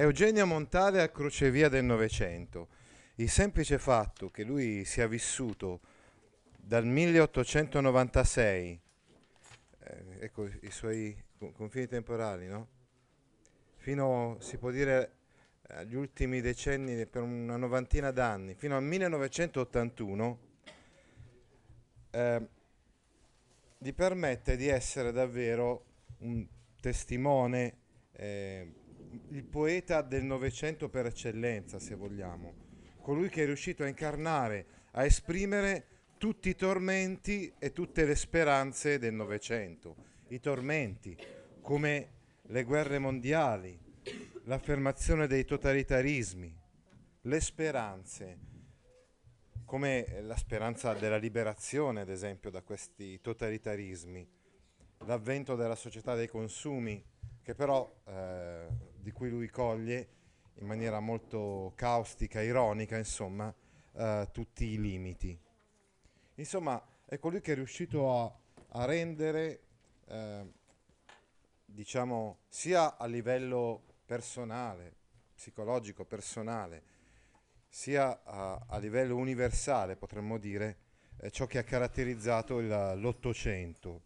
Eugenio Montale a crocevia del Novecento. Il semplice fatto che lui sia vissuto dal 1896, eh, ecco i suoi confini temporali, no? fino, si può dire, agli ultimi decenni, per una novantina d'anni, fino al 1981, eh, gli permette di essere davvero un testimone, eh, il poeta del Novecento per eccellenza, se vogliamo colui che è riuscito a incarnare, a esprimere tutti i tormenti e tutte le speranze del Novecento. I tormenti, come le guerre mondiali, l'affermazione dei totalitarismi, le speranze, come la speranza della liberazione, ad esempio, da questi totalitarismi, l'avvento della società dei consumi, che però eh, di cui lui coglie in maniera molto caustica, ironica, insomma, eh, tutti i limiti. Insomma, è colui che è riuscito a, a rendere, eh, diciamo, sia a livello personale, psicologico, personale, sia a, a livello universale, potremmo dire, eh, ciò che ha caratterizzato il, l'Ottocento.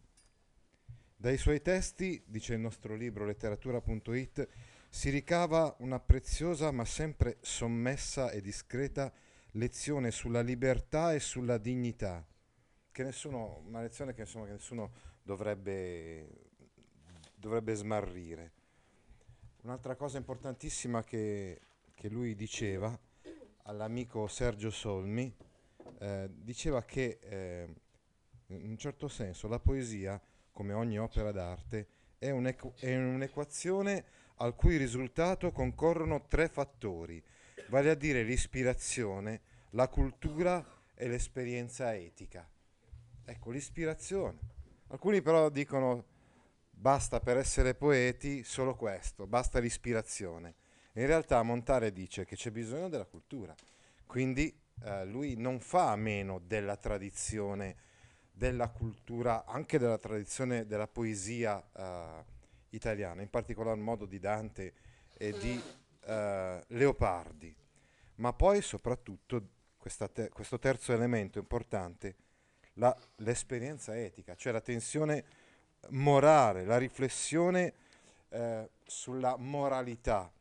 Dai suoi testi, dice il nostro libro letteratura.it, si ricava una preziosa ma sempre sommessa e discreta lezione sulla libertà e sulla dignità, che nessuno, una lezione che, insomma, che nessuno dovrebbe, dovrebbe smarrire. Un'altra cosa importantissima che, che lui diceva all'amico Sergio Solmi, eh, diceva che eh, in un certo senso la poesia, come ogni opera d'arte, è, un'equ- è un'equazione al cui risultato concorrono tre fattori, vale a dire l'ispirazione, la cultura e l'esperienza etica. Ecco, l'ispirazione. Alcuni però dicono basta per essere poeti solo questo, basta l'ispirazione. In realtà Montale dice che c'è bisogno della cultura, quindi eh, lui non fa a meno della tradizione, della cultura, anche della tradizione della poesia eh, italiana, in particolar modo di Dante e di eh, Leopardi. Ma poi soprattutto te- questo terzo elemento importante, la, l'esperienza etica, cioè la tensione morale, la riflessione eh, sulla moralità,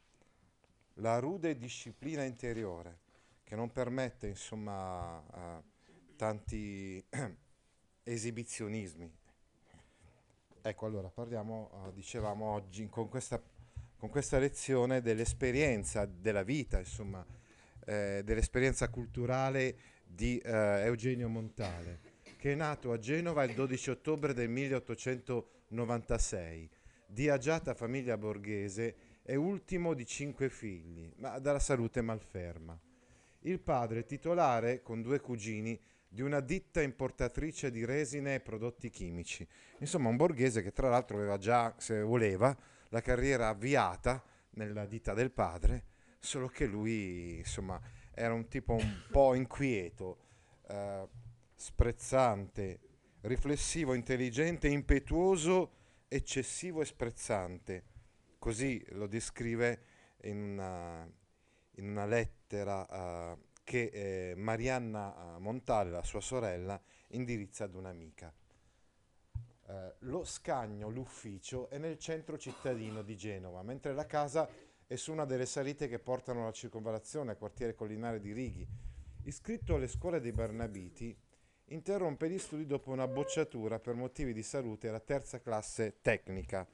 la rude disciplina interiore che non permette insomma uh, tanti esibizionismi Ecco, allora parliamo, uh, dicevamo oggi con questa, con questa, lezione dell'esperienza della vita, insomma, eh, dell'esperienza culturale di uh, Eugenio Montale, che è nato a Genova il 12 ottobre del 1896, di agiata famiglia borghese e ultimo di cinque figli, ma dalla salute malferma. Il padre titolare, con due cugini, di una ditta importatrice di resine e prodotti chimici. Insomma, un borghese che tra l'altro aveva già, se voleva, la carriera avviata nella ditta del padre, solo che lui, insomma, era un tipo un po' inquieto, eh, sprezzante, riflessivo, intelligente, impetuoso, eccessivo e sprezzante. Così lo descrive in una, in una lettera. Uh, che eh, Marianna eh, Montale, la sua sorella, indirizza ad un'amica. Eh, lo scagno, l'ufficio, è nel centro cittadino di Genova, mentre la casa è su una delle salite che portano alla circonvallazione, quartiere collinare di Righi. Iscritto alle scuole dei Barnabiti, interrompe gli studi dopo una bocciatura per motivi di salute alla terza classe tecnica.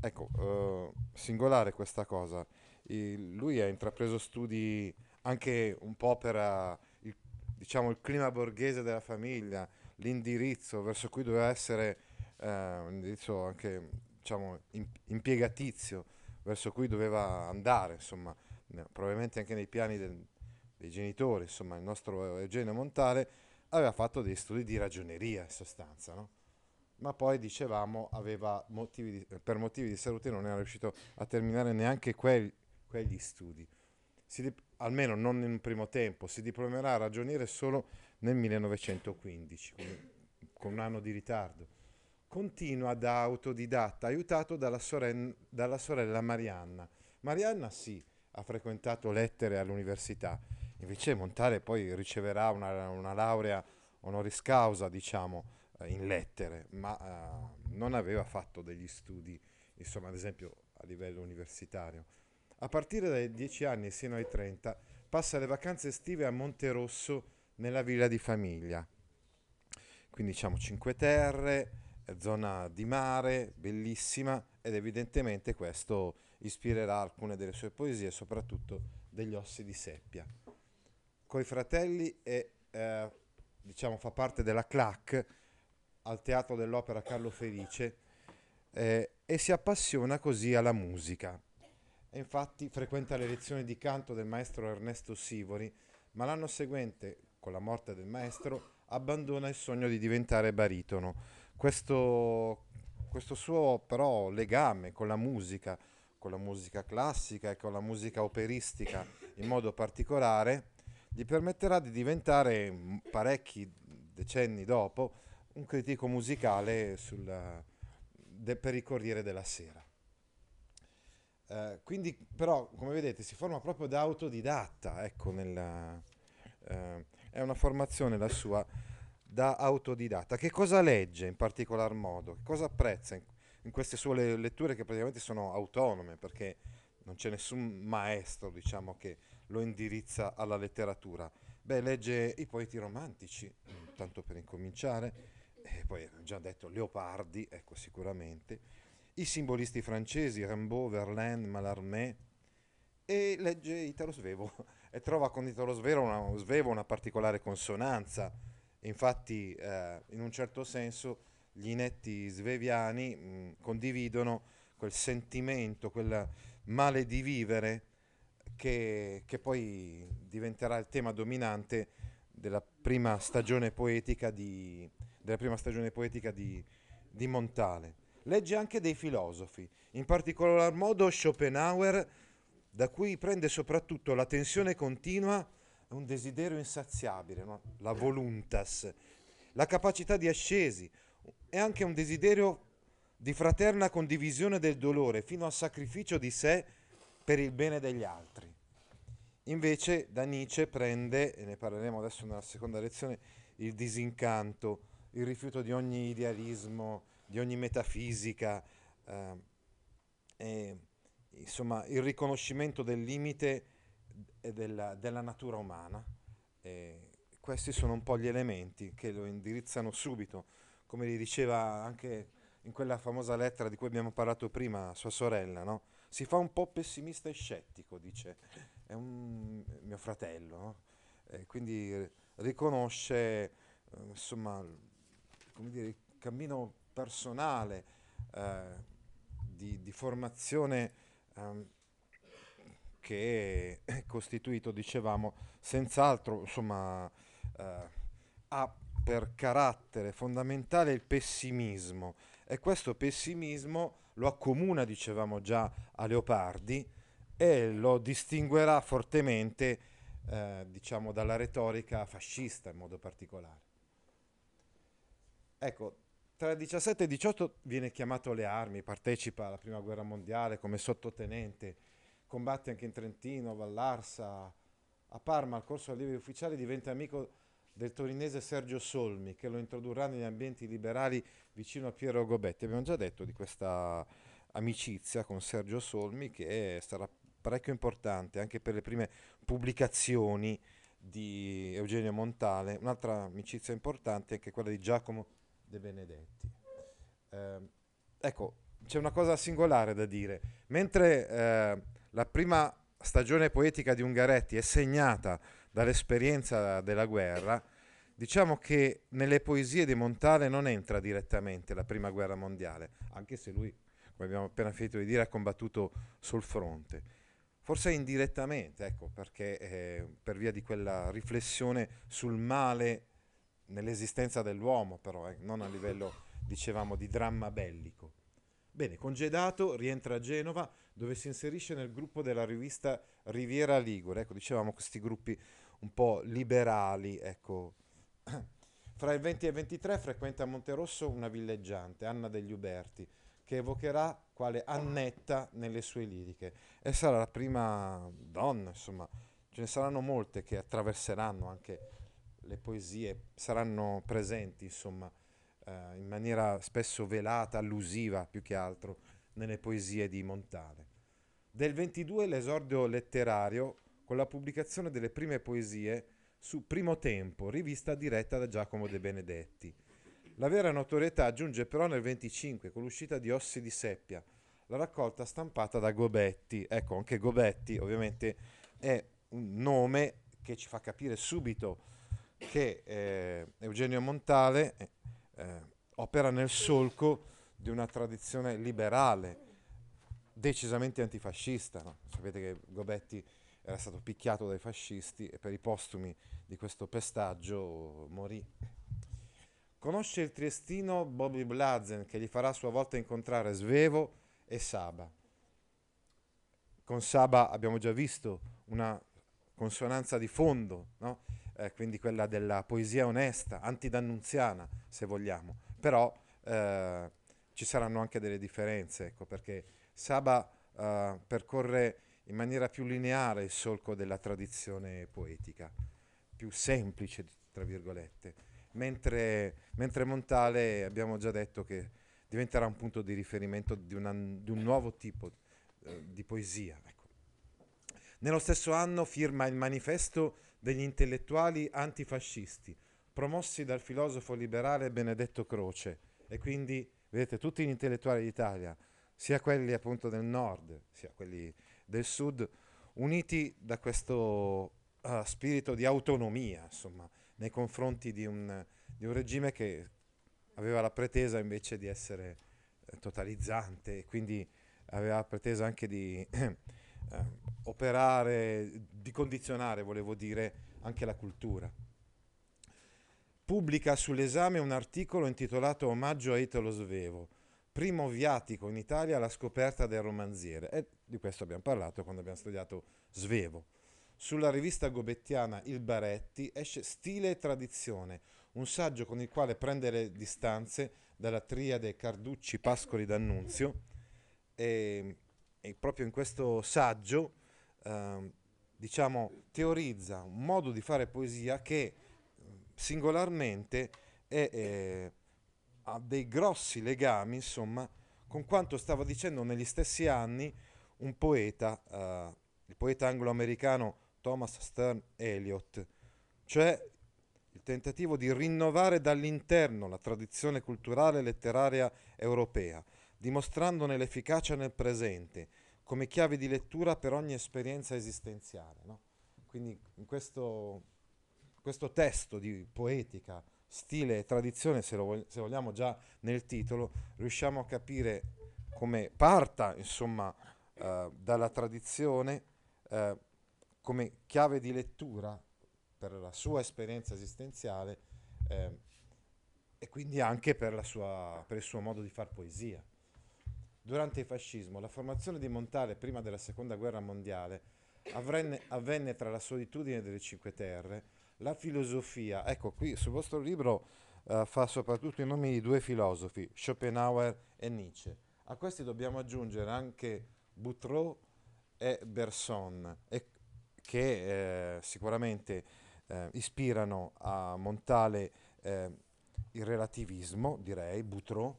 Ecco, eh, singolare questa cosa. Il, lui ha intrapreso studi anche un po' per uh, il, diciamo, il clima borghese della famiglia, l'indirizzo verso cui doveva essere uh, un indirizzo anche diciamo, impiegatizio, verso cui doveva andare, insomma, probabilmente anche nei piani del, dei genitori, insomma, il nostro Eugenio Montale aveva fatto dei studi di ragioneria in sostanza, no? ma poi dicevamo motivi di, per motivi di salute non era riuscito a terminare neanche quel, quegli studi. Dip- almeno non in un primo tempo, si diplomerà a ragioniere solo nel 1915, con, un anno di ritardo. Continua da autodidatta, aiutato dalla, soren- dalla sorella Marianna. Marianna sì, ha frequentato lettere all'università, invece Montale poi riceverà una, una laurea honoris causa, diciamo, eh, in lettere, ma uh, non aveva fatto degli studi, insomma, ad esempio a livello universitario. A partire dai 10 anni sino ai 30 passa le vacanze estive a Monterosso nella villa di famiglia. Quindi diciamo Cinque Terre, zona di mare, bellissima ed evidentemente questo ispirerà alcune delle sue poesie, soprattutto degli ossi di seppia. Coi fratelli e eh, diciamo fa parte della CLAC al Teatro dell'Opera Carlo Felice eh, e si appassiona così alla musica. E infatti frequenta le lezioni di canto del maestro Ernesto Sivori, ma l'anno seguente, con la morte del maestro, abbandona il sogno di diventare baritono. Questo, questo suo però legame con la musica, con la musica classica e con la musica operistica in modo particolare, gli permetterà di diventare parecchi decenni dopo un critico musicale sulla, de, per il Corriere della Sera. Uh, quindi però, come vedete, si forma proprio da autodidatta, ecco, nella, uh, è una formazione la sua da autodidatta. Che cosa legge in particolar modo? Che cosa apprezza in, in queste sue letture che praticamente sono autonome, perché non c'è nessun maestro, diciamo, che lo indirizza alla letteratura. Beh, legge i poeti romantici, tanto per incominciare, e poi abbiamo già detto Leopardi, ecco sicuramente, i simbolisti francesi, Rimbaud, Verlaine, Mallarmé, e legge Italo Svevo e trova con Italo Svevo una, Svevo una particolare consonanza. Infatti, eh, in un certo senso, gli inetti sveviani mh, condividono quel sentimento, quel male di vivere che, che poi diventerà il tema dominante della prima stagione poetica di, prima stagione poetica di, di Montale. Legge anche dei filosofi, in particolar modo Schopenhauer, da cui prende soprattutto la tensione continua un desiderio insaziabile, no? la voluntas, la capacità di ascesi e anche un desiderio di fraterna condivisione del dolore fino al sacrificio di sé per il bene degli altri. Invece da Nietzsche prende, e ne parleremo adesso nella seconda lezione, il disincanto, il rifiuto di ogni idealismo, di ogni metafisica, eh, e, insomma il riconoscimento del limite e della, della natura umana. E questi sono un po' gli elementi che lo indirizzano subito, come gli diceva anche in quella famosa lettera di cui abbiamo parlato prima sua sorella, no? si fa un po' pessimista e scettico, dice, è un mio fratello, no? quindi riconosce eh, insomma dire, il cammino personale eh, di, di, formazione eh, che è costituito, dicevamo, senz'altro, insomma, eh, ha per carattere fondamentale il pessimismo e questo pessimismo lo accomuna, dicevamo già, a Leopardi e lo distinguerà fortemente, eh, diciamo, dalla retorica fascista in modo particolare. Ecco, tra il 17 e il 18 viene chiamato alle armi, partecipa alla prima guerra mondiale come sottotenente, combatte anche in Trentino, Vallarsa, a Parma al corso allievi ufficiali diventa amico del torinese Sergio Solmi che lo introdurrà negli ambienti liberali vicino a Piero Gobetti. Abbiamo già detto di questa amicizia con Sergio Solmi che sarà parecchio importante anche per le prime pubblicazioni di Eugenio Montale. Un'altra amicizia importante è anche quella di Giacomo De Benedetti. Eh, ecco, c'è una cosa singolare da dire. Mentre eh, la prima stagione poetica di Ungaretti è segnata dall'esperienza della guerra, diciamo che nelle poesie di Montale non entra direttamente la prima guerra mondiale, anche se lui come abbiamo appena finito di dire, ha combattuto sul fronte. Forse indirettamente, ecco, perché eh, per via di quella riflessione sul male nell'esistenza dell'uomo, però, eh, non a livello, dicevamo, di dramma bellico. Bene, congedato, rientra a Genova, dove si inserisce nel gruppo della rivista Riviera Ligure. Ecco, dicevamo questi gruppi un po' liberali, ecco. Fra il 20 e il 23 frequenta a Monterosso una villeggiante, Anna degli Uberti, che evocherà quale Annetta nelle sue liriche e sarà la prima donna, insomma, ce ne saranno molte che attraverseranno anche le poesie, saranno presenti, insomma, eh, in maniera spesso velata, allusiva più che altro, nelle poesie di Montale. Del 22 l'esordio letterario con la pubblicazione delle prime poesie su Primo Tempo, rivista diretta da Giacomo De Benedetti. La vera notorietà giunge però nel 25 con l'uscita di Ossi di Seppia, la raccolta stampata da Gobetti. Ecco, anche Gobetti ovviamente è un nome che ci fa capire subito che eh, Eugenio Montale eh, eh, opera nel solco di una tradizione liberale, decisamente antifascista. No? Sapete che Gobetti era stato picchiato dai fascisti e per i postumi di questo pestaggio morì. Conosce il triestino Bobby Blazen che gli farà a sua volta incontrare Svevo e Saba. Con Saba abbiamo già visto una consonanza di fondo, no? Eh, quindi quella della poesia onesta, antidannunziana se vogliamo, però eh, ci saranno anche delle differenze, ecco, perché Saba eh, percorre in maniera più lineare il solco della tradizione poetica, più semplice, tra virgolette, mentre, mentre Montale abbiamo già detto che diventerà un punto di riferimento di, una, di un nuovo tipo eh, di poesia. Ecco. Nello stesso anno firma il manifesto degli intellettuali antifascisti, promossi dal filosofo liberale Benedetto Croce. E quindi, vedete, tutti gli intellettuali d'Italia, sia quelli appunto del nord, sia quelli del sud, uniti da questo uh, spirito di autonomia, insomma, nei confronti di un, di un, regime che aveva la pretesa invece di essere eh, totalizzante e quindi aveva la pretesa anche di eh, operare, di condizionare, volevo dire, anche la cultura. Pubblica sull'esame un articolo intitolato Omaggio a Italo Svevo, primo viatico in Italia alla scoperta del romanziere. E di questo abbiamo parlato quando abbiamo studiato Svevo. Sulla rivista gobettiana Il Baretti esce Stile e Tradizione, un saggio con il quale prendere distanze dalla triade Carducci, Pascoli d'Annunzio e e proprio in questo saggio eh, diciamo, teorizza un modo di fare poesia che singolarmente è, è, ha dei grossi legami insomma, con quanto stava dicendo negli stessi anni un poeta, eh, il poeta anglo-americano Thomas Stern Eliot, cioè il tentativo di rinnovare dall'interno la tradizione culturale letteraria europea dimostrandone l'efficacia nel presente, come chiave di lettura per ogni esperienza esistenziale. No? Quindi in questo, questo, testo di poetica, stile e tradizione, se, lo, se vogliamo già nel titolo, riusciamo a capire come parta insomma, eh, dalla tradizione eh, come chiave di lettura per la sua esperienza esistenziale eh, e quindi anche per, sua, per il suo modo di fare poesia. Durante il fascismo, la formazione di Montale prima della seconda guerra mondiale avvenne, avvenne tra la solitudine delle Cinque Terre, la filosofia, ecco qui sul vostro libro uh, fa soprattutto i nomi di due filosofi, Schopenhauer e Nietzsche. A questi dobbiamo aggiungere anche Boutreau e Berson, e, che eh, sicuramente eh, ispirano a Montale eh, il relativismo, direi, Boutreau,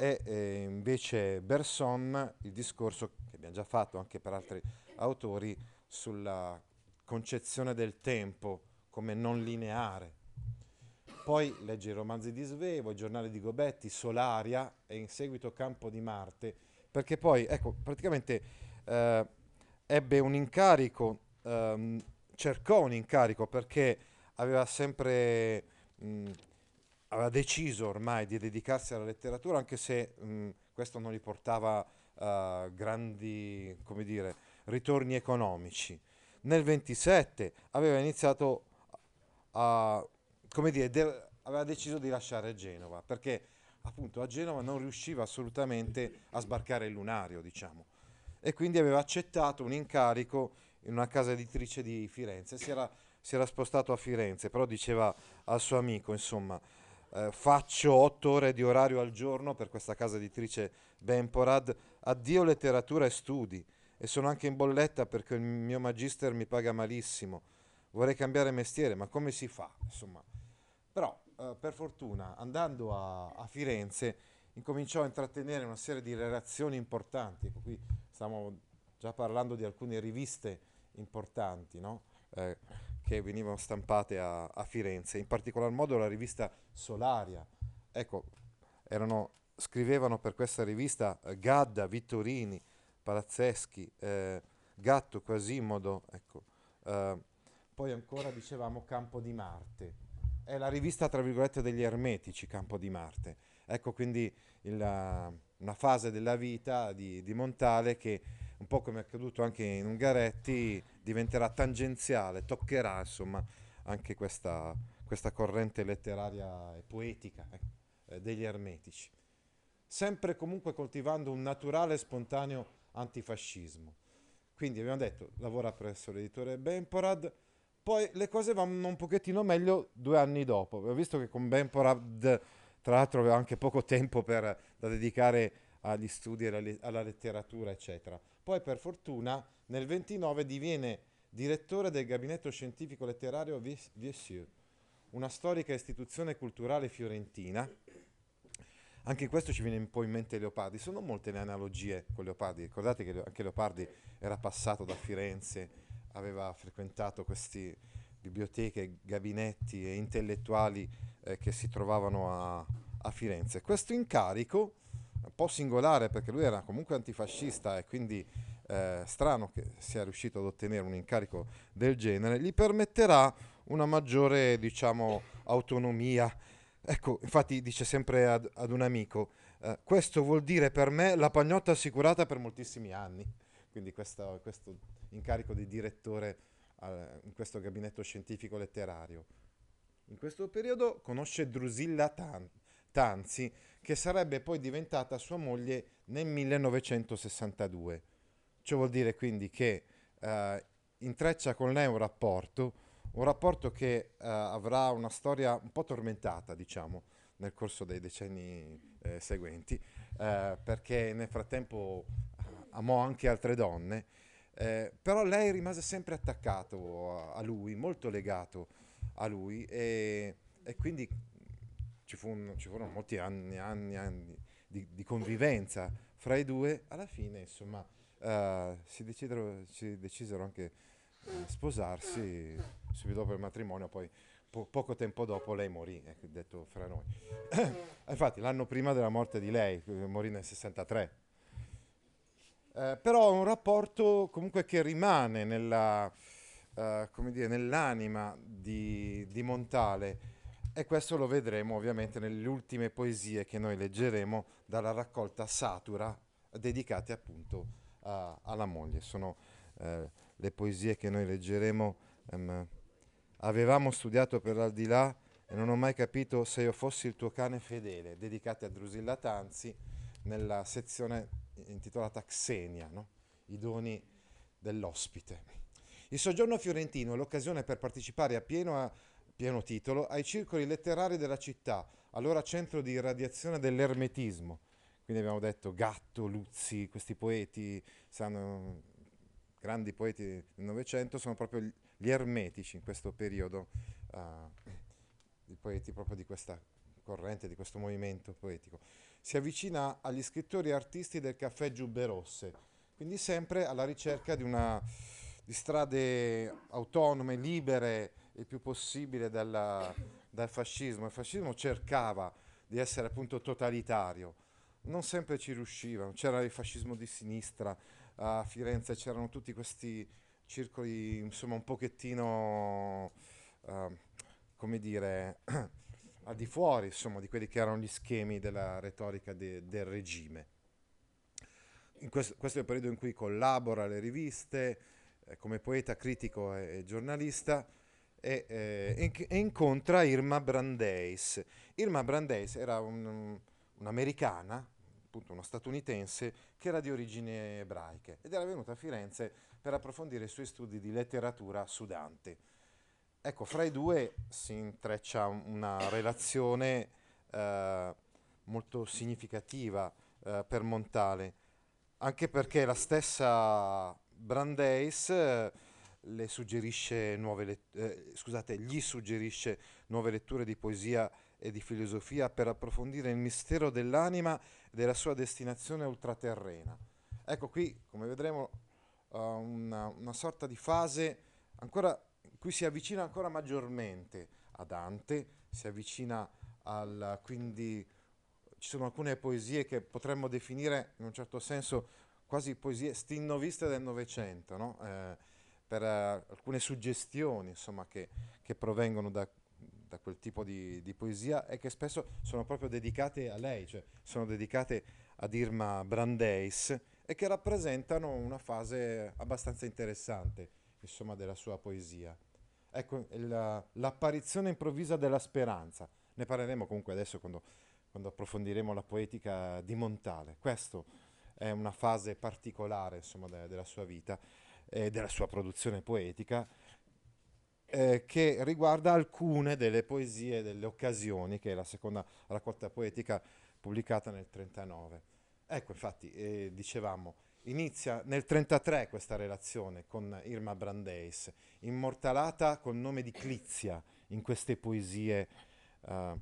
e eh, invece Berson il discorso che abbiamo già fatto anche per altri autori sulla concezione del tempo come non lineare. Poi legge i romanzi di Svevo, i giornali di Gobetti, Solaria e in seguito Campo di Marte, perché poi, ecco, praticamente eh, ebbe un incarico, ehm, cercò un incarico perché aveva sempre mh, aveva deciso ormai di dedicarsi alla letteratura, anche se mh, questo non gli portava uh, grandi, dire, ritorni economici. Nel 27 aveva iniziato a, come dire, de- aveva deciso di lasciare Genova, perché appunto a Genova non riusciva assolutamente a sbarcare il lunario, diciamo. E quindi aveva accettato un incarico in una casa editrice di Firenze. Si era, si era spostato a Firenze, però diceva al suo amico, insomma, eh, faccio otto ore di orario al giorno per questa casa editrice Bemporad, addio letteratura e studi e sono anche in bolletta perché il mio magister mi paga malissimo. Vorrei cambiare mestiere, ma come si fa? Insomma, però eh, per fortuna andando a, a, Firenze incominciò a intrattenere una serie di relazioni importanti. Ecco, qui stiamo già parlando di alcune riviste importanti, no? eh, che venivano stampate a, a, Firenze, in particolar modo la rivista Solaria. Ecco, erano, scrivevano per questa rivista eh, Gadda, Vittorini, Palazzeschi, eh, Gatto, Quasimodo, ecco. Eh, poi ancora dicevamo Campo di Marte. È la rivista, tra virgolette, degli ermetici, Campo di Marte. Ecco quindi il, una fase della vita di, di Montale che un po' come è accaduto anche in Ungaretti, diventerà tangenziale, toccherà insomma anche questa, questa corrente letteraria e poetica eh, degli ermetici. Sempre comunque coltivando un naturale e spontaneo antifascismo. Quindi abbiamo detto, lavora presso l'editore Bemporad, poi le cose vanno un pochettino meglio due anni dopo. Abbiamo visto che con Bemporad, tra l'altro, aveva anche poco tempo per, da dedicare agli studi, alla, alla letteratura, eccetera. Poi per fortuna nel 29 diviene direttore del gabinetto scientifico letterario Viessieux, una storica istituzione culturale fiorentina. Anche questo ci viene un po' in mente Leopardi, sono molte le analogie con Leopardi, ricordate che anche Leopardi era passato da Firenze, aveva frequentato queste biblioteche, gabinetti e intellettuali eh, che si trovavano a, a Firenze. Questo incarico un po' singolare perché lui era comunque antifascista e quindi eh, strano che sia riuscito ad ottenere un incarico del genere, gli permetterà una maggiore, diciamo, autonomia. Ecco, infatti dice sempre ad, ad un amico, eh, questo vuol dire per me la pagnotta assicurata per moltissimi anni. Quindi questo, questo incarico di direttore eh, in questo gabinetto scientifico letterario. In questo periodo conosce Drusilla Tan- Tanzi, che sarebbe poi diventata sua moglie nel 1962. Ciò vuol dire quindi che eh, intreccia con lei un rapporto, un rapporto che eh, avrà una storia un po' tormentata, diciamo, nel corso dei decenni eh, seguenti, eh, perché nel frattempo eh, amò anche altre donne, eh, però lei rimase sempre attaccato a, a lui, molto legato a lui e, e quindi ci, fu un, ci, furono molti anni, anni, anni di, di, convivenza fra i due, alla fine insomma uh, si, decidero, si, decisero anche uh, sposarsi subito dopo il matrimonio, poi po- poco tempo dopo lei morì, ecco, detto fra noi. Infatti l'anno prima della morte di lei, morì nel 63. Uh, però un rapporto comunque che rimane nella, dire, nell'anima di, di Montale e questo lo vedremo ovviamente nelle ultime poesie che noi leggeremo dalla raccolta Satura dedicate appunto a, alla moglie. Sono eh, le poesie che noi leggeremo. Ehm, avevamo studiato per l'aldilà e non ho mai capito se io fossi il tuo cane fedele, dedicate a Drusilla Tanzi nella sezione intitolata Xenia, no? i doni dell'ospite. Il soggiorno fiorentino è l'occasione per partecipare a pieno a pieno titolo, ai circoli letterari della città, allora centro di radiazione dell'ermetismo. Quindi abbiamo detto Gatto, Luzzi, questi poeti, sanno, grandi poeti del Novecento, sono proprio gli ermetici in questo periodo, uh, i poeti proprio di questa corrente, di questo movimento poetico. Si avvicina agli scrittori e artisti del caffè Giubbe Rosse, quindi sempre alla ricerca di, una, di strade autonome, libere, il più possibile dalla, dal fascismo. Il fascismo cercava di essere appunto totalitario, non sempre ci riusciva, c'era il fascismo di sinistra, a Firenze c'erano tutti questi circoli insomma un pochettino, uh, come dire, al di fuori insomma, di quelli che erano gli schemi della retorica de, del regime. Questo, questo, è il periodo in cui collabora alle riviste eh, come poeta, critico e, e giornalista e, eh, incontra Irma Brandeis. Irma Brandeis era un, un'americana, appunto una statunitense, che era di origini ebraiche ed era venuta a Firenze per approfondire i suoi studi di letteratura su Dante. Ecco, fra i due si intreccia una relazione eh, molto significativa eh, per Montale, anche perché la stessa Brandeis eh, le suggerisce nuove let- eh, scusate, gli suggerisce nuove letture di poesia e di filosofia per approfondire il mistero dell'anima e della sua destinazione ultraterrena. Ecco qui, come vedremo, uh, una, una sorta di fase ancora cui si avvicina ancora maggiormente a Dante, si avvicina al quindi ci sono alcune poesie che potremmo definire in un certo senso quasi poesie stinnoviste del Novecento, no? eh, per uh, alcune suggestioni insomma, che, che provengono da, da, quel tipo di, di, poesia e che spesso sono proprio dedicate a lei, cioè sono dedicate ad Irma Brandeis e che rappresentano una fase abbastanza interessante insomma, della sua poesia. Ecco, il, l'apparizione improvvisa della speranza. Ne parleremo comunque adesso quando, quando approfondiremo la poetica di Montale. Questa è una fase particolare insomma, de, della sua vita e della sua produzione poetica eh, che riguarda alcune delle poesie delle occasioni, che è la seconda raccolta poetica pubblicata nel 1939. Ecco, infatti, eh, dicevamo, Inizia nel 1933 questa relazione con Irma Brandeis, immortalata col nome di Clizia in queste poesie, eh,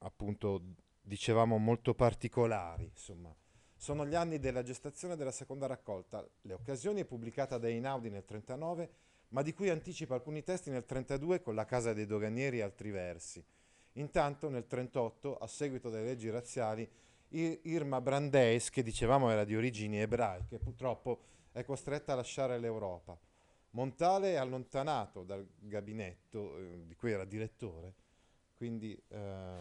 appunto, dicevamo molto particolari. Insomma. Sono gli anni della gestazione della seconda raccolta. Le occasioni è pubblicata da Einaudi nel 1939, ma di cui anticipa alcuni testi nel 1932 con La Casa dei Doganieri e altri versi. Intanto nel 1938, a seguito delle leggi razziali, Irma Brandeis, che dicevamo era di origini ebraiche, purtroppo è costretta a lasciare l'Europa. Montale è allontanato dal gabinetto eh, di cui era direttore, quindi eh,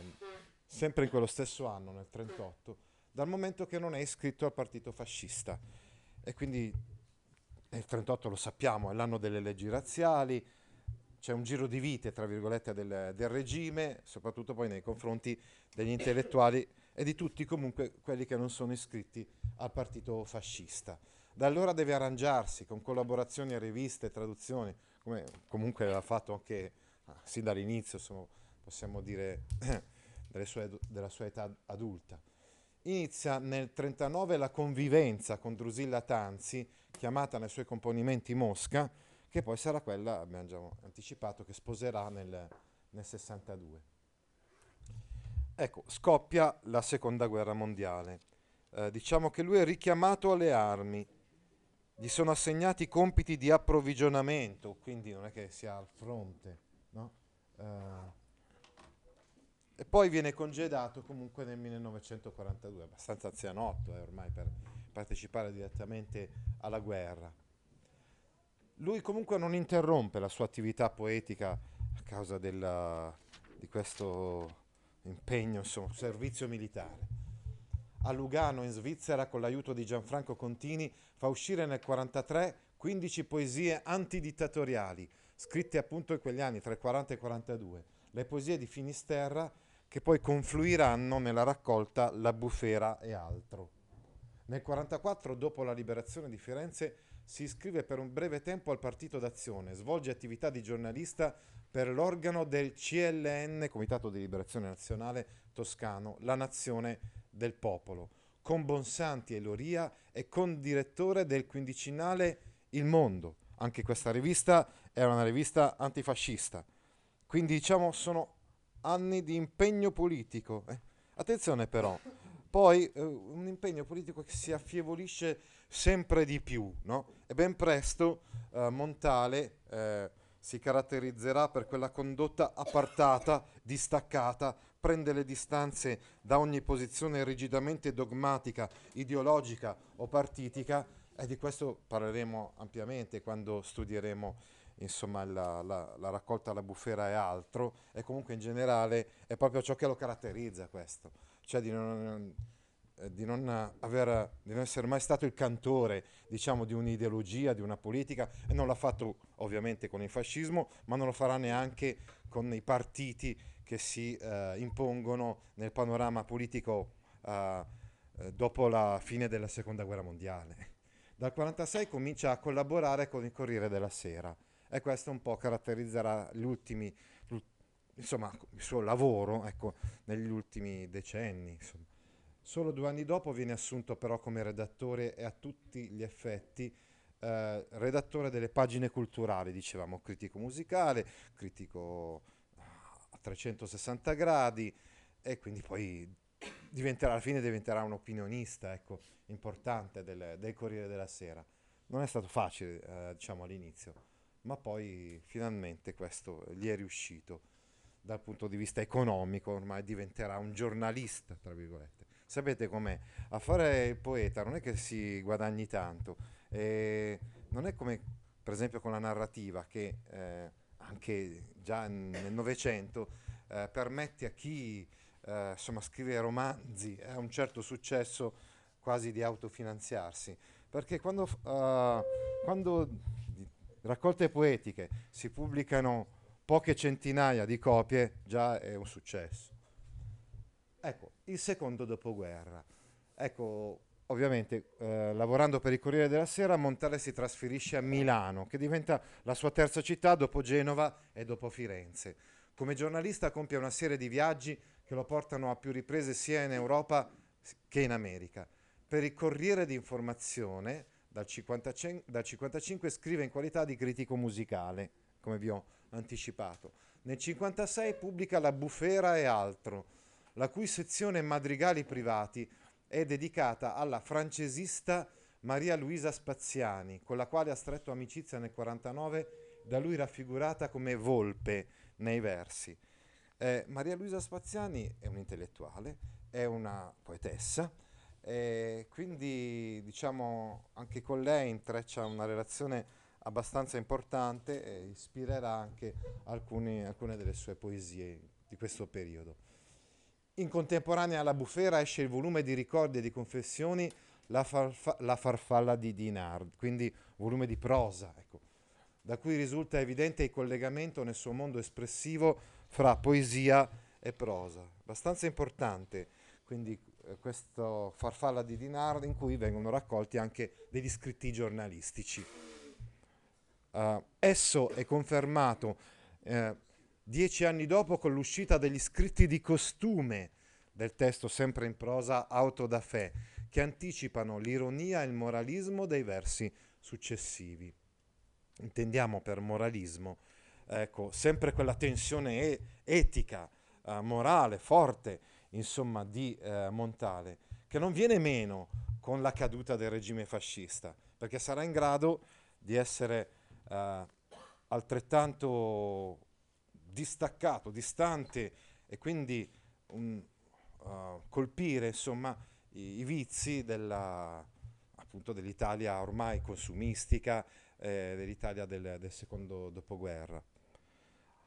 sempre in quello stesso anno, nel 1938, dal momento che non è iscritto al partito fascista. E quindi nel 1938 lo sappiamo, è l'anno delle leggi razziali, c'è un giro di vite, tra virgolette, del, del regime, soprattutto poi nei confronti degli intellettuali e di tutti comunque quelli che non sono iscritti al partito fascista. Da allora deve arrangiarsi con collaborazioni a riviste, traduzioni, come comunque aveva fatto anche ah, sin dall'inizio, possiamo dire, sue, della sua età adulta. Inizia nel 1939 la convivenza con Drusilla Tanzi, chiamata nei suoi componimenti Mosca, che poi sarà quella, abbiamo già anticipato, che sposerà nel, nel 62. Ecco, scoppia la seconda guerra mondiale. Eh, diciamo che lui è richiamato alle armi, gli sono assegnati compiti di approvvigionamento, quindi non è che sia al fronte, no? eh, e poi viene congedato comunque nel 1942, abbastanza anzianotto eh, ormai per partecipare direttamente alla guerra. Lui comunque non interrompe la sua attività poetica a causa della, di questo impegno, insomma, servizio militare. A Lugano, in Svizzera, con l'aiuto di Gianfranco Contini, fa uscire nel 1943 15 poesie antidittatoriali, scritte appunto in quegli anni, tra il 40 e il 42. Le poesie di Finisterra che poi confluiranno nella raccolta La bufera e altro. Nel 1944, dopo la liberazione di Firenze, si iscrive per un breve tempo al Partito d'Azione, svolge attività di giornalista per l'organo del CLN, Comitato di Liberazione Nazionale Toscano, La Nazione del Popolo, con Bonsanti e Loria e con direttore del quindicinale Il Mondo. Anche questa rivista era una rivista antifascista. Quindi diciamo sono anni di impegno politico. Eh. Attenzione però, poi eh, un impegno politico che si affievolisce sempre di più, no? E ben presto eh, Montale eh, si caratterizzerà per quella condotta appartata, distaccata, prende le distanze da ogni posizione rigidamente dogmatica, ideologica o partitica e di questo parleremo ampiamente quando studieremo insomma la, la, la, raccolta alla bufera e altro, e comunque in generale è proprio ciò che lo caratterizza questo, cioè di non, eh, di non, aver, di non essere mai stato il cantore diciamo, di un'ideologia, di una politica, e non l'ha fatto ovviamente con il fascismo, ma non lo farà neanche con i partiti che si eh, impongono nel panorama politico eh, eh dopo la fine della seconda guerra mondiale. Dal 1946 comincia a collaborare con il Corriere della Sera e questo un po' caratterizzerà gli ultimi, insomma, il suo lavoro ecco, negli ultimi decenni. Insomma. Solo due anni dopo viene assunto però come redattore e a tutti gli effetti eh, redattore delle pagine culturali, dicevamo, critico musicale, critico a 360 gradi e quindi poi diventerà, alla fine diventerà un opinionista ecco, importante del, del, Corriere della Sera. Non è stato facile, eh, diciamo, all'inizio, ma poi finalmente questo gli è riuscito dal punto di vista economico, ormai diventerà un giornalista, tra virgolette. Sapete com'è? A fare il poeta non è che si guadagni tanto, eh, non è come per esempio con la narrativa che eh, anche già nel Novecento eh, permette a chi eh, insomma, scrive romanzi e ha un certo successo quasi di autofinanziarsi. Perché quando, uh, quando raccolte poetiche si pubblicano poche centinaia di copie, già è un successo. Ecco, il secondo dopoguerra. Ecco, ovviamente eh, lavorando per il Corriere della Sera, Montale si trasferisce a Milano, che diventa la sua terza città dopo Genova e dopo Firenze. Come giornalista compie una serie di viaggi che lo portano a più riprese sia in Europa che in America. Per il Corriere di Informazione, dal 1955 scrive in qualità di critico musicale, come vi ho anticipato. Nel 1956 pubblica La Bufera e altro, la cui sezione Madrigali privati è dedicata alla francesista Maria Luisa Spaziani, con la quale ha stretto amicizia nel 1949, da lui raffigurata come volpe nei versi. Eh, Maria Luisa Spaziani è un'intellettuale, è una poetessa, e quindi diciamo anche con lei intreccia una relazione abbastanza importante e ispirerà anche alcuni, alcune delle sue poesie di questo periodo. In contemporanea alla bufera esce il volume di ricordi e di confessioni La, farfa- la farfalla di Dinard, quindi volume di prosa, ecco, da cui risulta evidente il collegamento nel suo mondo espressivo fra poesia e prosa, abbastanza importante, quindi eh, questo farfalla di Dinard in cui vengono raccolti anche degli scritti giornalistici. Uh, esso è confermato eh, dieci anni dopo con l'uscita degli scritti di costume del testo sempre in prosa Auto da Fè, che anticipano l'ironia e il moralismo dei versi successivi. Intendiamo per moralismo, ecco, sempre quella tensione e- etica, eh, morale, forte, insomma, di eh, Montale, che non viene meno con la caduta del regime fascista, perché sarà in grado di essere eh, altrettanto distaccato, distante e quindi un, uh, colpire insomma, i, i vizi della, appunto, dell'Italia ormai consumistica, eh, dell'Italia del, del, secondo dopoguerra.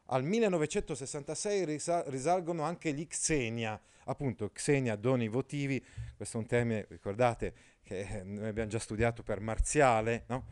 Al 1966 risal- risalgono anche gli Xenia, appunto Xenia doni votivi, questo è un termine, ricordate, che noi abbiamo già studiato per Marziale, no?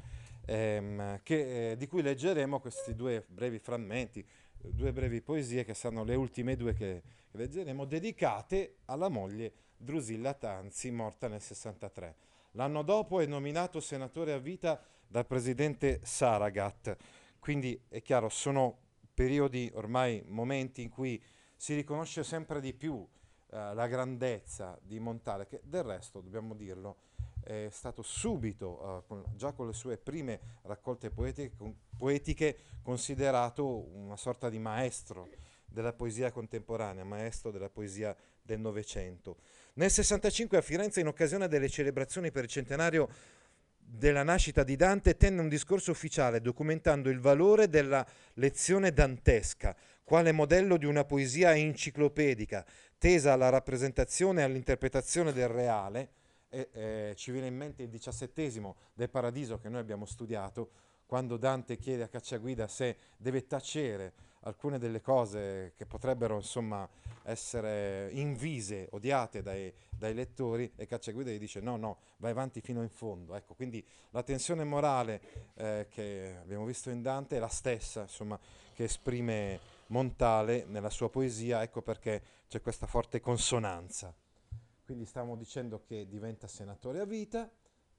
ehm, che, eh, di cui leggeremo questi due brevi frammenti, due brevi poesie che saranno le ultime due che, che leggeremo, dedicate alla moglie Drusilla Tanzi, morta nel 63. L'anno dopo è nominato senatore a vita dal presidente Saragat, quindi è chiaro, sono periodi, ormai momenti in cui si riconosce sempre di più eh, la grandezza di Montale, che del resto, dobbiamo dirlo, è stato subito, uh, con, già con le sue prime raccolte poetiche, con, poetiche, considerato una sorta di maestro della poesia contemporanea, maestro della poesia del Novecento. Nel 65 a Firenze, in occasione delle celebrazioni per il centenario della nascita di Dante, tenne un discorso ufficiale documentando il valore della lezione dantesca, quale modello di una poesia enciclopedica, tesa alla rappresentazione e all'interpretazione del reale, e eh, ci viene in mente il diciassettesimo del Paradiso che noi abbiamo studiato, quando Dante chiede a Cacciaguida se deve tacere alcune delle cose che potrebbero insomma essere invise, odiate dai, dai lettori e Cacciaguida gli dice no, no, vai avanti fino in fondo. Ecco, quindi la tensione morale eh, che abbiamo visto in Dante è la stessa, insomma, che esprime Montale nella sua poesia, ecco perché c'è questa forte consonanza. Quindi stiamo dicendo che diventa senatore a vita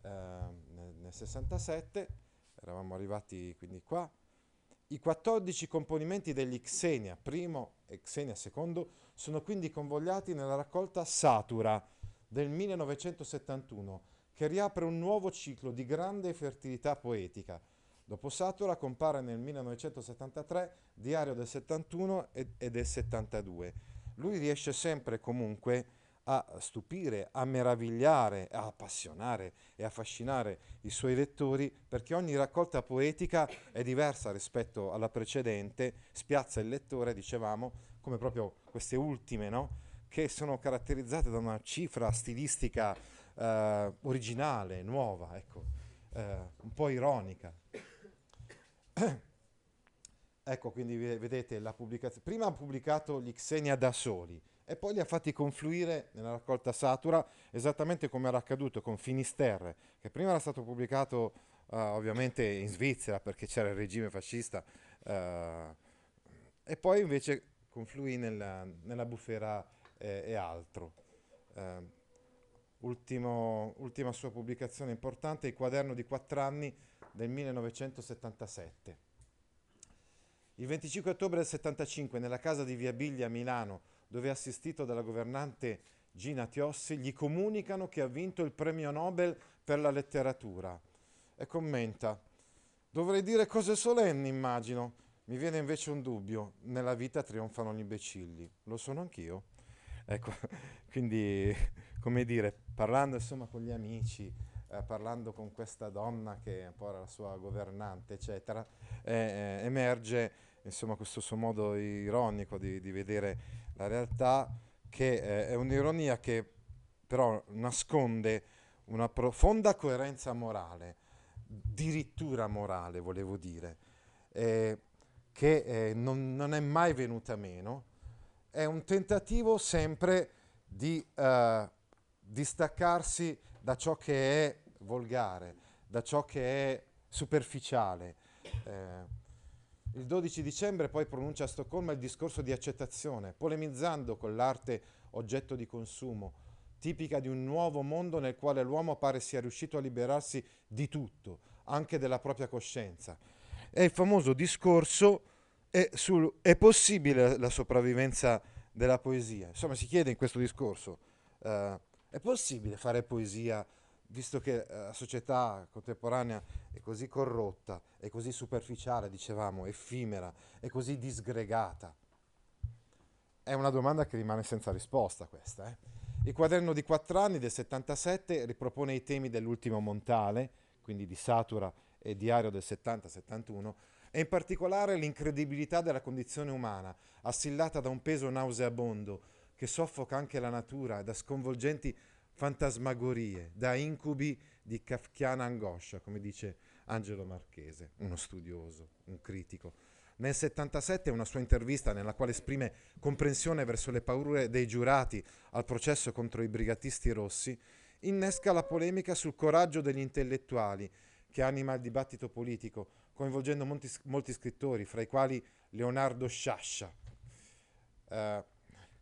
eh, nel, nel 67, eravamo arrivati quindi qua, i 14 componimenti degli Xenia I e Xenia II sono quindi convogliati nella raccolta Satura del 1971, che riapre un nuovo ciclo di grande fertilità poetica. Dopo Satura compare nel 1973 Diario del 71 e, del 72. Lui riesce sempre comunque a stupire, a meravigliare, a appassionare e affascinare i suoi lettori perché ogni raccolta poetica è diversa rispetto alla precedente, spiazza il lettore, dicevamo, come proprio queste ultime, no? che sono caratterizzate da una cifra stilistica eh, originale, nuova, ecco, eh, un po' ironica. ecco, quindi vedete la pubblicazione. Prima ha pubblicato gli Xenia da soli, e poi li ha fatti confluire nella raccolta Satura, esattamente come era accaduto con Finisterre, che prima era stato pubblicato uh, ovviamente in Svizzera perché c'era il regime fascista, uh, e poi invece confluì nella, nella bufera eh, e altro. Uh, ultimo, ultima sua pubblicazione importante, il quaderno di quattro anni del 1977. Il 25 ottobre del 75, nella casa di Via Biglia a Milano, dove è assistito dalla governante Gina Tiossi, gli comunicano che ha vinto il premio Nobel per la letteratura e commenta, dovrei dire cose solenni immagino, mi viene invece un dubbio, nella vita trionfano gli imbecilli, lo sono anch'io. Ecco, quindi, come dire, parlando insomma con gli amici, eh, parlando con questa donna che poi era la sua governante, eccetera, eh, eh, emerge insomma questo suo modo ironico di, di vedere la realtà che eh, è un'ironia che però nasconde una profonda coerenza morale, dirittura morale volevo dire, eh, che eh, non, non, è mai venuta meno, è un tentativo sempre di uh, distaccarsi da ciò che è volgare, da ciò che è superficiale. Il 12 dicembre poi pronuncia a Stoccolma il discorso di accettazione, polemizzando con l'arte oggetto di consumo, tipica di un nuovo mondo nel quale l'uomo pare sia riuscito a liberarsi di tutto, anche della propria coscienza. È il famoso discorso è, sul, è possibile la sopravvivenza della poesia. Insomma, si chiede in questo discorso, uh, è possibile fare poesia visto che eh, la società contemporanea è così corrotta, è così superficiale, dicevamo, effimera, è così disgregata? È una domanda che rimane senza risposta questa. Eh? Il quaderno di quattro anni del 77 ripropone i temi dell'ultimo Montale, quindi di Satura e Diario del 70-71, e in particolare l'incredibilità della condizione umana, assillata da un peso nauseabondo che soffoca anche la natura e da sconvolgenti fantasmagorie, da incubi di kafkiana angoscia, come dice Angelo Marchese, uno studioso, un critico. Nel 77 una sua intervista nella quale esprime comprensione verso le paure dei giurati al processo contro i brigatisti rossi, innesca la polemica sul coraggio degli intellettuali che anima il dibattito politico, coinvolgendo molti, molti scrittori, fra i quali Leonardo Sciascia. Uh,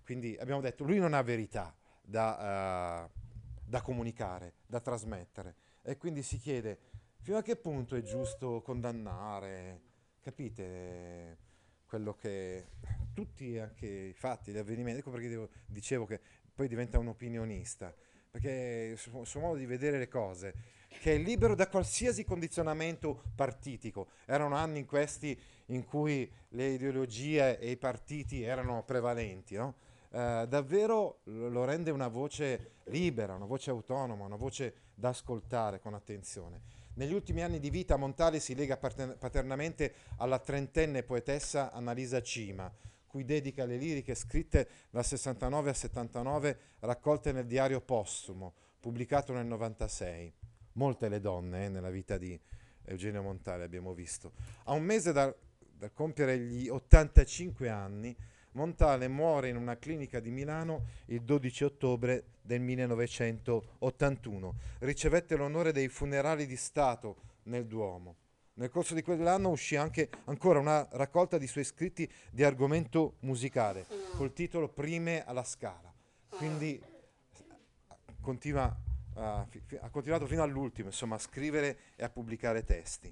quindi abbiamo detto, lui non ha verità da... Uh, da comunicare, da trasmettere. E quindi si chiede fino a che punto è giusto condannare, capite, quello che tutti anche i fatti, gli avvenimenti, ecco perché devo, dicevo che poi diventa un opinionista, perché il suo, suo modo di vedere le cose, che è libero da qualsiasi condizionamento partitico. Erano anni in questi in cui le ideologie e i partiti erano prevalenti, no? Eh, davvero lo rende una voce libera, una voce autonoma, una voce da ascoltare con attenzione. Negli ultimi anni di vita Montale si lega paternamente alla trentenne poetessa Annalisa Cima, cui dedica le liriche scritte dal 69 al 79 raccolte nel diario postumo, pubblicato nel 96. Molte le donne eh, nella vita di Eugenio Montale abbiamo visto. A un mese dal, dal compiere gli 85 anni, Montale muore in una clinica di Milano il 12 ottobre del 1981. Ricevette l'onore dei funerali di Stato nel Duomo. Nel corso di quell'anno uscì anche ancora una raccolta di suoi scritti di argomento musicale col titolo Prime alla Scala. Quindi continua, uh, fi- ha continuato fino all'ultimo insomma, a scrivere e a pubblicare testi.